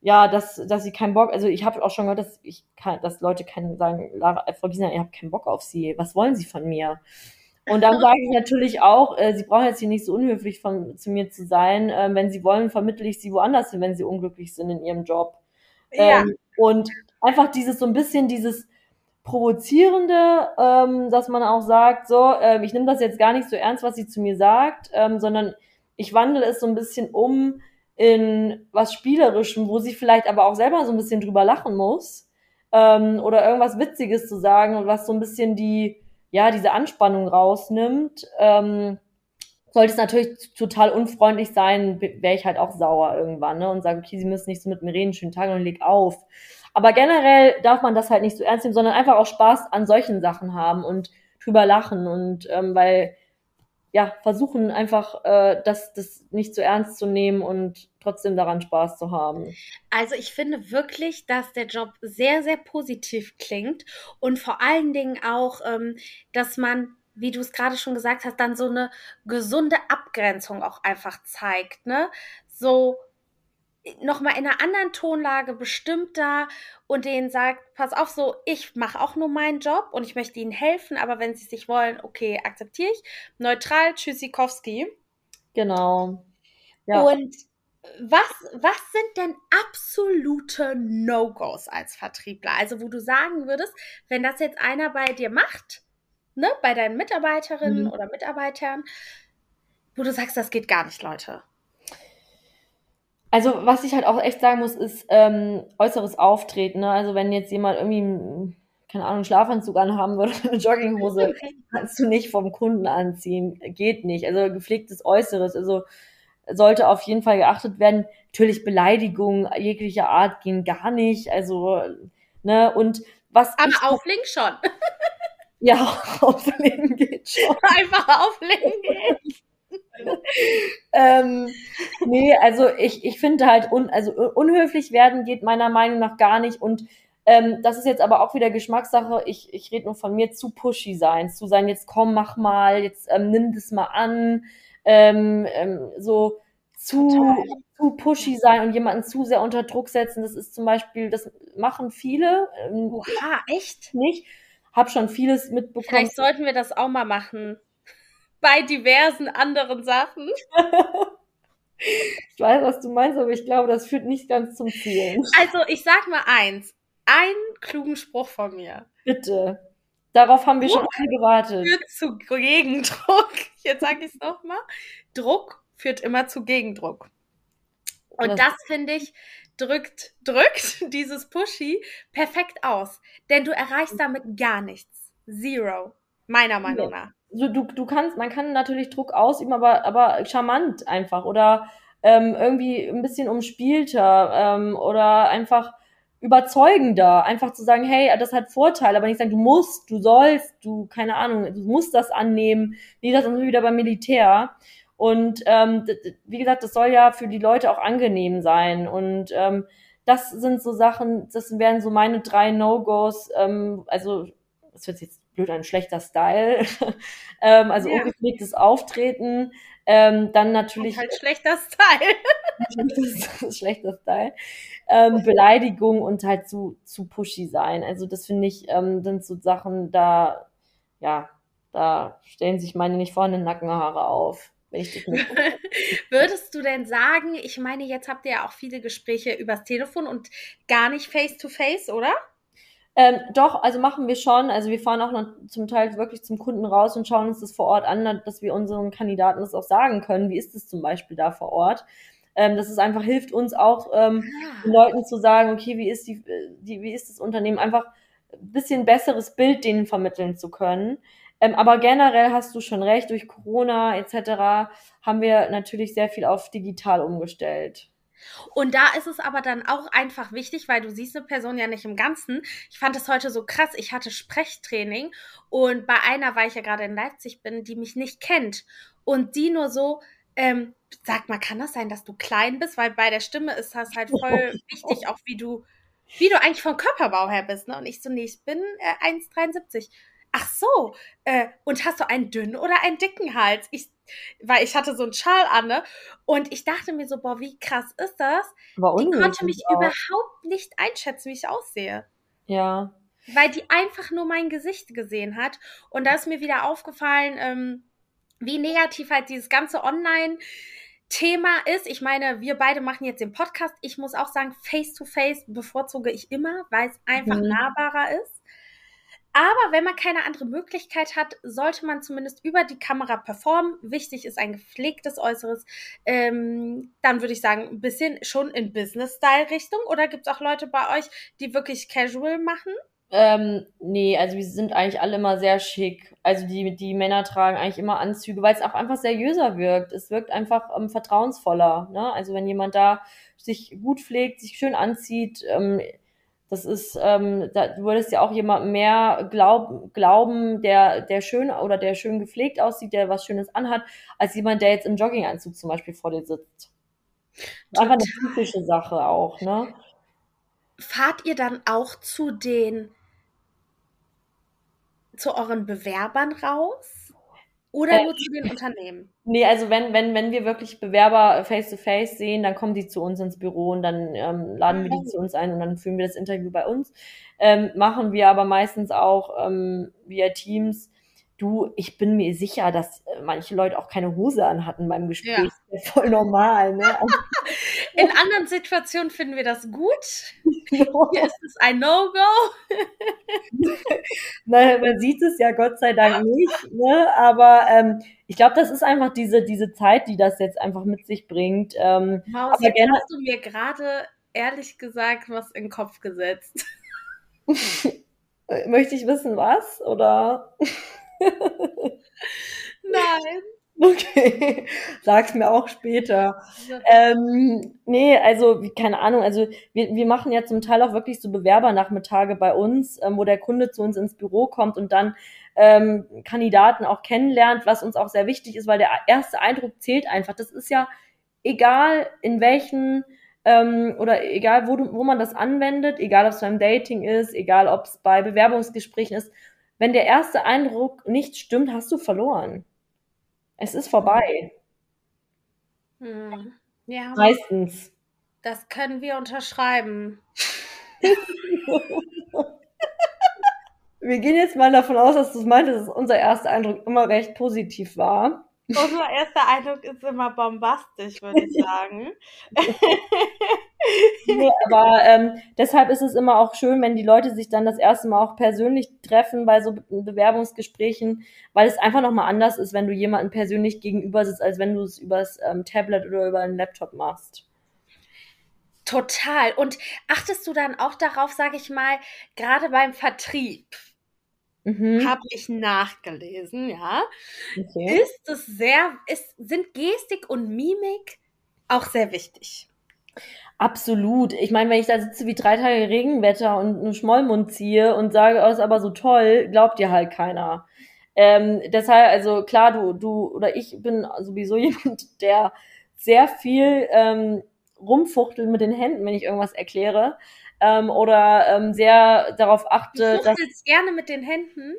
ja, dass, dass sie keinen Bock, also ich habe auch schon gehört, dass ich kann, dass Leute keinen sagen, Lara, äh, Frau Giesener, ihr habt keinen Bock auf sie, was wollen sie von mir? Und dann sage ich natürlich auch, äh, sie brauchen jetzt hier nicht so unhöflich von, zu mir zu sein. Ähm, wenn sie wollen, vermittle ich sie woanders hin, wenn sie unglücklich sind in ihrem Job. Ja. Ähm, und einfach dieses so ein bisschen dieses, Provozierende, ähm, dass man auch sagt, so, ähm, ich nehme das jetzt gar nicht so ernst, was sie zu mir sagt, ähm, sondern ich wandle es so ein bisschen um in was Spielerischem, wo sie vielleicht aber auch selber so ein bisschen drüber lachen muss ähm, oder irgendwas Witziges zu sagen, was so ein bisschen die, ja, diese Anspannung rausnimmt. Ähm, sollte es natürlich total unfreundlich sein, wäre ich halt auch sauer irgendwann ne, und sage, okay, sie müssen nicht so mit mir reden, schönen Tag und leg auf. Aber generell darf man das halt nicht so ernst nehmen, sondern einfach auch Spaß an solchen Sachen haben und drüber lachen und ähm, weil ja versuchen einfach äh, das das nicht so ernst zu nehmen und trotzdem daran Spaß zu haben. Also ich finde wirklich, dass der Job sehr sehr positiv klingt und vor allen Dingen auch, ähm, dass man wie du es gerade schon gesagt hast, dann so eine gesunde Abgrenzung auch einfach zeigt, ne? So nochmal in einer anderen Tonlage bestimmt da und denen sagt, pass auf, so, ich mache auch nur meinen Job und ich möchte ihnen helfen, aber wenn sie sich wollen, okay, akzeptiere ich. Neutral, Tschüssikowski. Genau. Ja. Und was, was sind denn absolute No-Gos als Vertriebler? Also, wo du sagen würdest, wenn das jetzt einer bei dir macht, ne, bei deinen Mitarbeiterinnen mhm. oder Mitarbeitern, wo du sagst, das geht gar nicht, Leute. Also, was ich halt auch echt sagen muss, ist ähm, äußeres Auftreten. Ne? Also, wenn jetzt jemand irgendwie, keine Ahnung, einen Schlafanzug anhaben würde oder eine Jogginghose, kannst du nicht vom Kunden anziehen. Geht nicht. Also, gepflegtes Äußeres. Also, sollte auf jeden Fall geachtet werden. Natürlich Beleidigungen jeglicher Art gehen gar nicht. Also, ne, und was. Aber auflegen schon. ja, auflegen geht schon. Einfach auflegen geht. ähm, nee, also ich, ich finde halt, un, also unhöflich werden geht meiner Meinung nach gar nicht und ähm, das ist jetzt aber auch wieder Geschmackssache. Ich, ich rede nur von mir zu pushy sein, zu sein, jetzt komm, mach mal, jetzt ähm, nimm das mal an, ähm, ähm, so zu, zu pushy sein und jemanden zu sehr unter Druck setzen. Das ist zum Beispiel, das machen viele. Ähm, Oha, echt? Nicht. Hab schon vieles mitbekommen. Vielleicht sollten wir das auch mal machen bei diversen anderen Sachen. ich weiß, was du meinst, aber ich glaube, das führt nicht ganz zum Ziel. Also, ich sag mal eins. Einen klugen Spruch von mir. Bitte. Darauf haben wir Druck schon alle gewartet. Führt zu Gegendruck. Jetzt sage ich es nochmal. Druck führt immer zu Gegendruck. Und das, das finde ich, drückt, drückt dieses Pushy perfekt aus. Denn du erreichst damit gar nichts. Zero. Meiner Meinung nach so, du, du kannst, man kann natürlich Druck ausüben, aber, aber charmant einfach oder ähm, irgendwie ein bisschen umspielter ähm, oder einfach überzeugender, einfach zu sagen, hey, das hat Vorteile, aber nicht sagen, du musst, du sollst, du, keine Ahnung, du musst das annehmen. Nee, das ist wieder beim Militär. Und ähm, wie gesagt, das soll ja für die Leute auch angenehm sein. Und ähm, das sind so Sachen, das wären so meine drei No-Gos. Ähm, also, das wird jetzt blöd ein schlechter Style, ähm, also ja. ungepflegtes Auftreten, ähm, dann natürlich halt schlechter Style, schlechter Style, ähm, Beleidigung und halt zu zu pushy sein. Also das finde ich ähm, sind so Sachen, da ja, da stellen sich meine nicht vorhandenen Nackenhaare auf. Würdest du denn sagen, ich meine, jetzt habt ihr ja auch viele Gespräche übers Telefon und gar nicht face to face, oder? Ähm, doch, also machen wir schon. Also wir fahren auch noch zum Teil wirklich zum Kunden raus und schauen uns das vor Ort an, dass wir unseren Kandidaten das auch sagen können. Wie ist es zum Beispiel da vor Ort? Ähm, dass es einfach hilft uns auch, ähm, ah. den Leuten zu sagen, okay, wie ist die, die, wie ist das Unternehmen? Einfach ein bisschen besseres Bild denen vermitteln zu können. Ähm, aber generell hast du schon recht, durch Corona etc. haben wir natürlich sehr viel auf digital umgestellt. Und da ist es aber dann auch einfach wichtig, weil du siehst eine Person ja nicht im Ganzen. Ich fand es heute so krass. Ich hatte Sprechtraining und bei einer, weil ich ja gerade in Leipzig bin, die mich nicht kennt und die nur so, ähm, sag mal, kann das sein, dass du klein bist? Weil bei der Stimme ist das halt voll wichtig, auch wie du, wie du eigentlich vom Körperbau her bist. Ne? Und ich so, nee, ich bin äh, 1,73 ach so, äh, und hast du einen dünnen oder einen dicken Hals? Ich, weil ich hatte so einen Schal an, ne? Und ich dachte mir so, boah, wie krass ist das? War die konnte mich auch. überhaupt nicht einschätzen, wie ich aussehe. Ja. Weil die einfach nur mein Gesicht gesehen hat. Und da ist mir wieder aufgefallen, ähm, wie negativ halt dieses ganze Online- Thema ist, ich meine, wir beide machen jetzt den Podcast. Ich muss auch sagen, face to face bevorzuge ich immer, weil es einfach mhm. nahbarer ist. Aber wenn man keine andere Möglichkeit hat, sollte man zumindest über die Kamera performen. Wichtig ist ein gepflegtes Äußeres. Ähm, dann würde ich sagen, ein bisschen schon in Business-Style-Richtung. Oder gibt es auch Leute bei euch, die wirklich casual machen? Ähm, nee, also wir sind eigentlich alle immer sehr schick. Also die, die Männer tragen eigentlich immer Anzüge, weil es auch einfach seriöser wirkt. Es wirkt einfach ähm, vertrauensvoller. Ne? Also wenn jemand da sich gut pflegt, sich schön anzieht, ähm, das ist, ähm, da, du würdest ja auch jemand mehr glaub, glauben, der, der schön oder der schön gepflegt aussieht, der was Schönes anhat, als jemand, der jetzt im Jogginganzug zum Beispiel vor dir sitzt. Einfach eine typische Sache auch, ne? Fahrt ihr dann auch zu den, zu euren Bewerbern raus? Oder äh, nur zu den Unternehmen? Nee, also wenn, wenn, wenn wir wirklich Bewerber face-to-face -face sehen, dann kommen die zu uns ins Büro und dann ähm, laden wir die oh. zu uns ein und dann führen wir das Interview bei uns. Ähm, machen wir aber meistens auch ähm, via Teams. Du, ich bin mir sicher, dass äh, manche Leute auch keine Hose anhatten beim Gespräch. Ja. voll normal, ne? In anderen Situationen finden wir das gut. Hier ist es ein No-Go. naja, man sieht es ja Gott sei Dank nicht, ne? Aber ähm, ich glaube, das ist einfach diese, diese Zeit, die das jetzt einfach mit sich bringt. Ähm, Maus, aber gerne hast du mir gerade ehrlich gesagt was in den Kopf gesetzt. Möchte ich wissen, was? Oder? Nein. Okay, sag's mir auch später. Ähm, nee, also, keine Ahnung, also wir, wir machen ja zum Teil auch wirklich so Bewerbernachmittage bei uns, ähm, wo der Kunde zu uns ins Büro kommt und dann ähm, Kandidaten auch kennenlernt, was uns auch sehr wichtig ist, weil der erste Eindruck zählt einfach. Das ist ja egal, in welchen ähm, oder egal, wo, du, wo man das anwendet, egal ob es beim Dating ist, egal ob es bei Bewerbungsgesprächen ist, wenn der erste Eindruck nicht stimmt, hast du verloren. Es ist vorbei. Hm. Ja. Meistens. Das können wir unterschreiben. wir gehen jetzt mal davon aus, dass du es meintest, dass unser erster Eindruck immer recht positiv war. Unser erster Eindruck ist immer bombastisch, würde ich sagen. nee, aber ähm, deshalb ist es immer auch schön, wenn die Leute sich dann das erste Mal auch persönlich treffen bei so Bewerbungsgesprächen, weil es einfach nochmal anders ist, wenn du jemanden persönlich gegenüber sitzt, als wenn du es übers ähm, Tablet oder über einen Laptop machst. Total. Und achtest du dann auch darauf, sage ich mal, gerade beim Vertrieb? Mhm. Habe ich nachgelesen, ja. Okay. Ist es sehr, ist, sind Gestik und Mimik auch sehr wichtig? Absolut. Ich meine, wenn ich da sitze wie drei Tage Regenwetter und einen Schmollmund ziehe und sage, oh, ist aber so toll, glaubt dir halt keiner. Ähm, deshalb, also klar, du, du oder ich bin sowieso jemand, der sehr viel ähm, rumfuchtelt mit den Händen, wenn ich irgendwas erkläre ähm, oder ähm, sehr darauf achte. Du dass, gerne mit den Händen?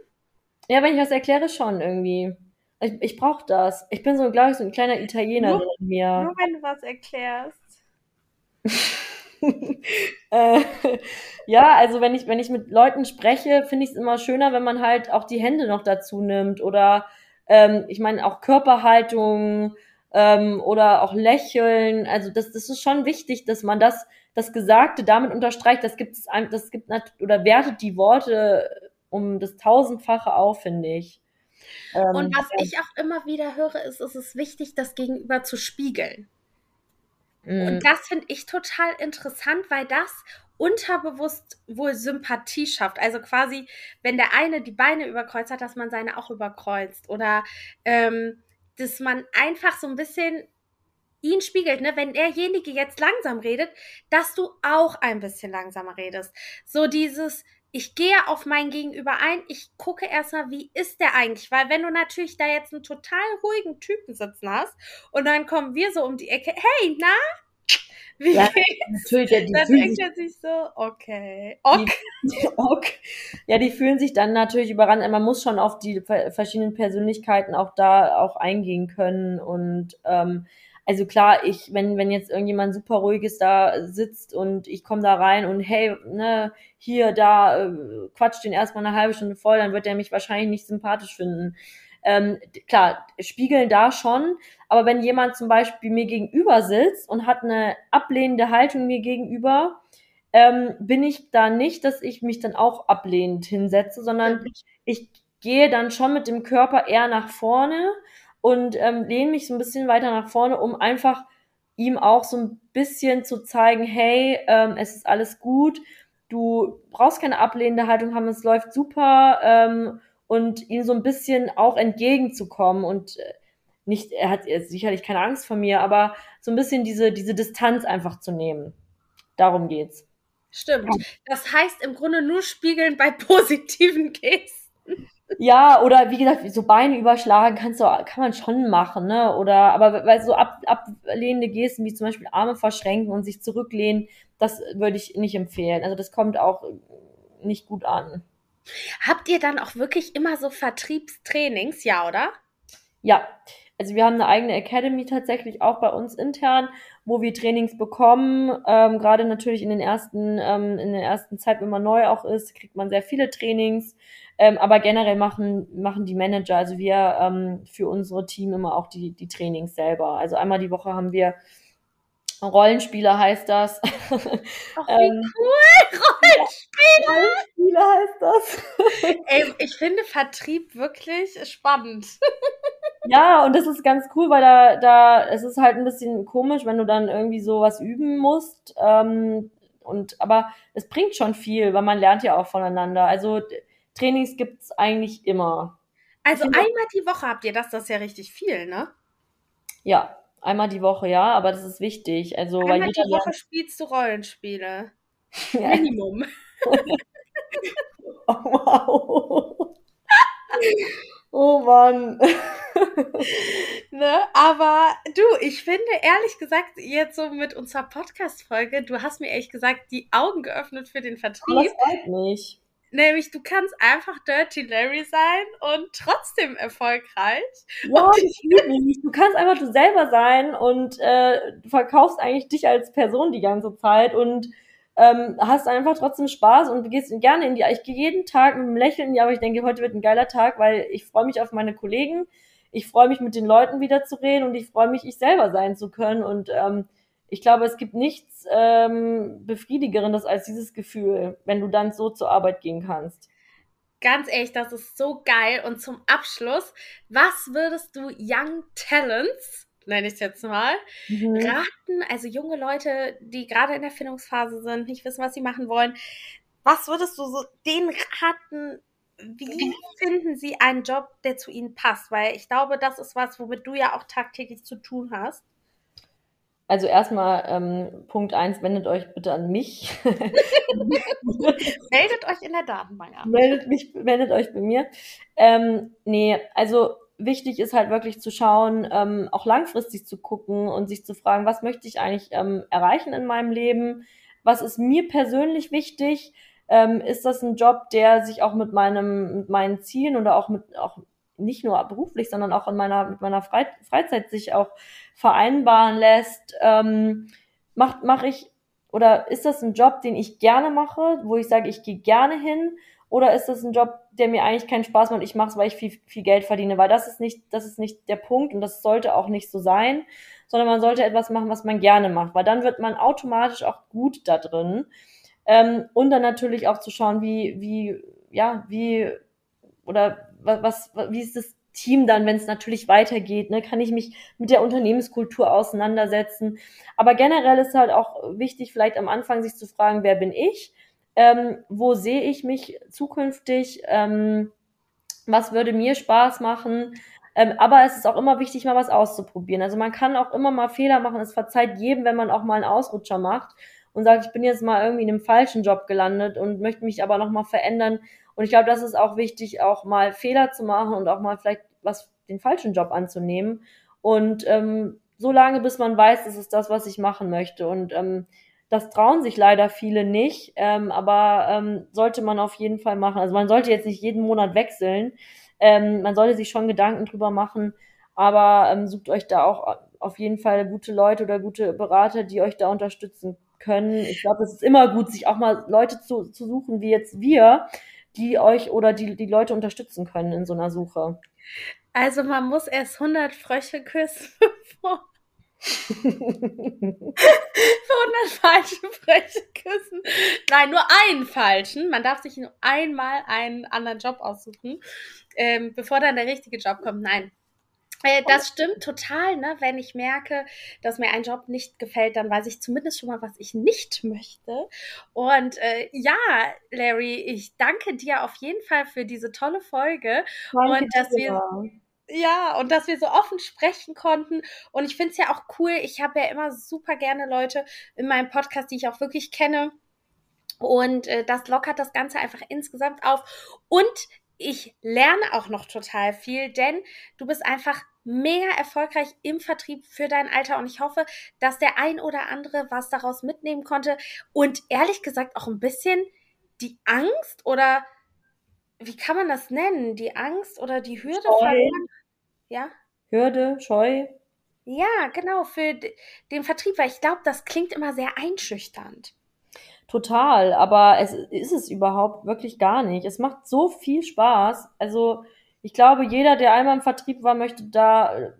Ja, wenn ich was erkläre, schon irgendwie. Ich, ich brauche das. Ich bin so, glaube ich, so ein kleiner Italiener nur, in mir. Nur wenn du was erklärst. äh, ja, also wenn ich, wenn ich mit Leuten spreche, finde ich es immer schöner, wenn man halt auch die Hände noch dazu nimmt oder ähm, ich meine auch Körperhaltung ähm, oder auch Lächeln. Also das, das ist schon wichtig, dass man das das Gesagte damit unterstreicht, das gibt es das gibt oder wertet die Worte um das tausendfache auf, finde ich. Ähm, und was ich auch immer wieder höre, ist, es ist wichtig, das Gegenüber zu spiegeln. Mhm. Und das finde ich total interessant, weil das unterbewusst wohl Sympathie schafft. Also quasi, wenn der eine die Beine überkreuzt hat, dass man seine auch überkreuzt. Oder ähm, dass man einfach so ein bisschen ihn spiegelt, ne, wenn derjenige jetzt langsam redet, dass du auch ein bisschen langsamer redest. So dieses, ich gehe auf mein Gegenüber ein, ich gucke erstmal, wie ist der eigentlich? Weil wenn du natürlich da jetzt einen total ruhigen Typen sitzen hast und dann kommen wir so um die Ecke, hey, na? Wie ja, natürlich, ja, die dann denkt er sich so, okay, ok. Die, ok. Ja, die fühlen sich dann natürlich überrannt. Man muss schon auf die verschiedenen Persönlichkeiten auch da auch eingehen können und ähm, also klar, ich, wenn, wenn jetzt irgendjemand super ruhiges da sitzt und ich komme da rein und hey, ne, hier, da, äh, quatscht den erstmal eine halbe Stunde voll, dann wird er mich wahrscheinlich nicht sympathisch finden. Ähm, klar, spiegeln da schon, aber wenn jemand zum Beispiel mir gegenüber sitzt und hat eine ablehnende Haltung mir gegenüber, ähm, bin ich da nicht, dass ich mich dann auch ablehnend hinsetze, sondern ich gehe dann schon mit dem Körper eher nach vorne und ähm, lehne mich so ein bisschen weiter nach vorne, um einfach ihm auch so ein bisschen zu zeigen, hey, ähm, es ist alles gut, du brauchst keine ablehnende Haltung haben, es läuft super ähm, und ihm so ein bisschen auch entgegenzukommen und äh, nicht, er hat sicherlich keine Angst vor mir, aber so ein bisschen diese, diese Distanz einfach zu nehmen. Darum geht's. Stimmt. Das heißt im Grunde nur spiegeln bei positiven Gesten. Ja, oder wie gesagt, so Beine überschlagen kannst du, kann man schon machen, ne? Oder, aber weil so ab, ablehnende Gesten wie zum Beispiel Arme verschränken und sich zurücklehnen, das würde ich nicht empfehlen. Also das kommt auch nicht gut an. Habt ihr dann auch wirklich immer so Vertriebstrainings, ja, oder? Ja. also wir haben eine eigene Academy tatsächlich auch bei uns intern, wo wir Trainings bekommen. Ähm, Gerade natürlich in den ersten, ähm, in der ersten Zeit, wenn man neu auch ist, kriegt man sehr viele Trainings. Ähm, aber generell machen, machen die Manager, also wir ähm, für unsere Team immer auch die, die Trainings selber. Also einmal die Woche haben wir Rollenspieler heißt das. Ach, wie ähm, cool! Rollenspieler! Rollenspieler heißt das. Ey, ich finde Vertrieb wirklich spannend. ja, und das ist ganz cool, weil da, da, es ist halt ein bisschen komisch, wenn du dann irgendwie so was üben musst. Ähm, und, aber es bringt schon viel, weil man lernt ja auch voneinander. Also Trainings gibt's eigentlich immer. Also einmal die Woche habt ihr das, das ist ja richtig viel, ne? Ja, einmal die Woche, ja, aber das ist wichtig. Also, einmal die Woche lernt... spielst du Rollenspiele. Ja. Minimum. oh, wow. Oh Mann. ne? Aber du, ich finde ehrlich gesagt, jetzt so mit unserer Podcast-Folge, du hast mir ehrlich gesagt die Augen geöffnet für den Vertrieb. Das freut mich. Nämlich, du kannst einfach Dirty Larry sein und trotzdem erfolgreich. Und ich liebe mich. Du kannst einfach du selber sein und äh, verkaufst eigentlich dich als Person die ganze Zeit und ähm, hast einfach trotzdem Spaß und gehst gerne in die. Ich gehe jeden Tag mit einem Lächeln in die, aber ich denke, heute wird ein geiler Tag, weil ich freue mich auf meine Kollegen, ich freue mich mit den Leuten wieder zu reden und ich freue mich, ich selber sein zu können. Und ähm, ich glaube, es gibt nichts ähm, befriedigerendes als dieses Gefühl, wenn du dann so zur Arbeit gehen kannst. Ganz ehrlich, das ist so geil. Und zum Abschluss, was würdest du Young Talents nenne ich es jetzt mal, mhm. raten, also junge Leute, die gerade in der Findungsphase sind, nicht wissen, was sie machen wollen, was würdest du so denen raten, wie finden sie einen Job, der zu ihnen passt? Weil ich glaube, das ist was, womit du ja auch tagtäglich zu tun hast. Also erstmal ähm, Punkt eins, wendet euch bitte an mich. meldet euch in der Datenbank an. Meldet mich, meldet euch bei mir. Ähm, nee, also wichtig ist halt wirklich zu schauen, ähm, auch langfristig zu gucken und sich zu fragen, was möchte ich eigentlich ähm, erreichen in meinem Leben? Was ist mir persönlich wichtig? Ähm, ist das ein Job, der sich auch mit meinem, mit meinen Zielen oder auch mit, auch nicht nur beruflich, sondern auch in meiner, mit meiner Freizeit sich auch vereinbaren lässt? Ähm, macht, mache ich, oder ist das ein Job, den ich gerne mache, wo ich sage, ich gehe gerne hin? Oder ist das ein Job, der mir eigentlich keinen Spaß macht? Ich mache es, weil ich viel, viel Geld verdiene. Weil das ist nicht, das ist nicht der Punkt und das sollte auch nicht so sein, sondern man sollte etwas machen, was man gerne macht, weil dann wird man automatisch auch gut da drin. Ähm, und dann natürlich auch zu schauen, wie, wie, ja, wie, oder was, wie ist das Team dann, wenn es natürlich weitergeht, ne, kann ich mich mit der Unternehmenskultur auseinandersetzen. Aber generell ist halt auch wichtig, vielleicht am Anfang sich zu fragen, wer bin ich? ähm, wo sehe ich mich zukünftig, ähm, was würde mir Spaß machen. Ähm, aber es ist auch immer wichtig, mal was auszuprobieren. Also man kann auch immer mal Fehler machen. Es verzeiht jedem, wenn man auch mal einen Ausrutscher macht und sagt, ich bin jetzt mal irgendwie in einem falschen Job gelandet und möchte mich aber noch mal verändern. Und ich glaube, das ist auch wichtig, auch mal Fehler zu machen und auch mal vielleicht was den falschen Job anzunehmen. Und ähm, so lange, bis man weiß, das ist das, was ich machen möchte. Und ähm, das trauen sich leider viele nicht, ähm, aber ähm, sollte man auf jeden Fall machen. Also man sollte jetzt nicht jeden Monat wechseln. Ähm, man sollte sich schon Gedanken drüber machen, aber ähm, sucht euch da auch auf jeden Fall gute Leute oder gute Berater, die euch da unterstützen können. Ich glaube, es ist immer gut, sich auch mal Leute zu, zu suchen, wie jetzt wir, die euch oder die, die Leute unterstützen können in so einer Suche. Also man muss erst 100 Frösche küssen, bevor 100 falsche Freche küssen. Nein, nur einen falschen. Man darf sich nur einmal einen anderen Job aussuchen, ähm, bevor dann der richtige Job kommt. Nein. Äh, das stimmt total, ne? Wenn ich merke, dass mir ein Job nicht gefällt, dann weiß ich zumindest schon mal, was ich nicht möchte. Und äh, ja, Larry, ich danke dir auf jeden Fall für diese tolle Folge danke und dass wir ja, und dass wir so offen sprechen konnten. Und ich finde es ja auch cool. Ich habe ja immer super gerne Leute in meinem Podcast, die ich auch wirklich kenne. Und äh, das lockert das Ganze einfach insgesamt auf. Und ich lerne auch noch total viel, denn du bist einfach mega erfolgreich im Vertrieb für dein Alter und ich hoffe, dass der ein oder andere was daraus mitnehmen konnte und ehrlich gesagt auch ein bisschen die Angst oder wie kann man das nennen? Die Angst oder die Hürde verloren ja? Hürde, Scheu. Ja, genau, für den Vertrieb, weil ich glaube, das klingt immer sehr einschüchternd. Total, aber es ist es überhaupt wirklich gar nicht. Es macht so viel Spaß. Also ich glaube, jeder, der einmal im Vertrieb war, möchte da äh,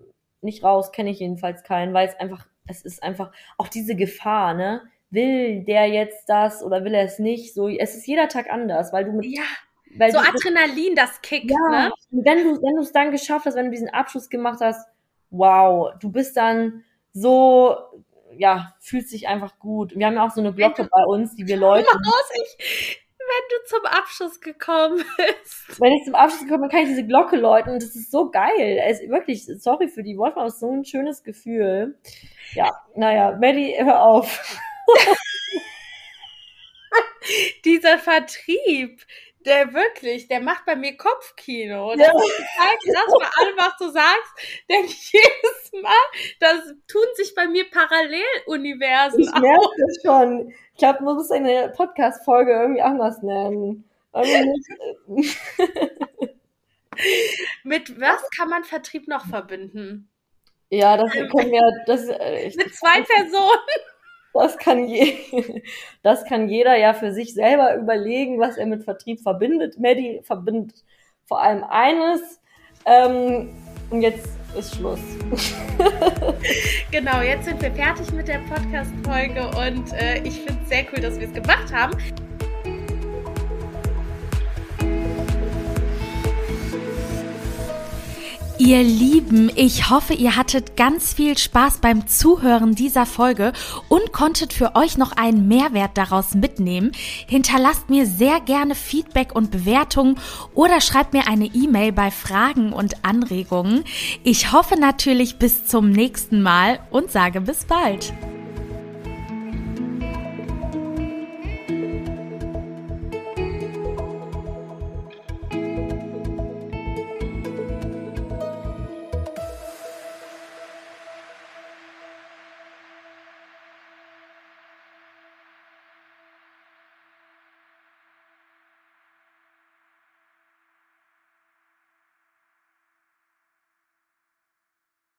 nicht raus, kenne ich jedenfalls keinen, weil es einfach, es ist einfach auch diese Gefahr, ne? Will der jetzt das oder will er es nicht? So, es ist jeder Tag anders, weil du mit ja. Weil so Adrenalin, das kickt, ja, ne? Wenn du, wenn du es dann geschafft hast, wenn du diesen Abschluss gemacht hast, wow, du bist dann so, ja, fühlt sich einfach gut. Wir haben ja auch so eine Glocke bei uns, die wir Leute. Ich, wenn du zum Abschluss gekommen bist. Wenn ich zum Abschluss gekommen bin, kann ich diese Glocke läuten und das ist so geil. Es, wirklich, sorry für die Worte, aber es ist so ein schönes Gefühl. Ja, naja, Maddie, hör auf. Dieser Vertrieb, der wirklich, der macht bei mir Kopfkino. Das ja. ist total krass, bei allem, was du sagst, denke ich jedes Mal, das tun sich bei mir Paralleluniversen Ich merke das schon. Ich glaube, man muss eine Podcast-Folge irgendwie anders nennen. Mit was kann man Vertrieb noch verbinden? Ja, das können wir. Das, äh, Mit zwei Personen. Das kann, je, das kann jeder ja für sich selber überlegen, was er mit Vertrieb verbindet. Maddie verbindet vor allem eines. Ähm, und jetzt ist Schluss. genau, jetzt sind wir fertig mit der Podcast-Folge und äh, ich finde es sehr cool, dass wir es gemacht haben. Ihr Lieben, ich hoffe, ihr hattet ganz viel Spaß beim Zuhören dieser Folge und konntet für euch noch einen Mehrwert daraus mitnehmen. Hinterlasst mir sehr gerne Feedback und Bewertungen oder schreibt mir eine E-Mail bei Fragen und Anregungen. Ich hoffe natürlich bis zum nächsten Mal und sage bis bald.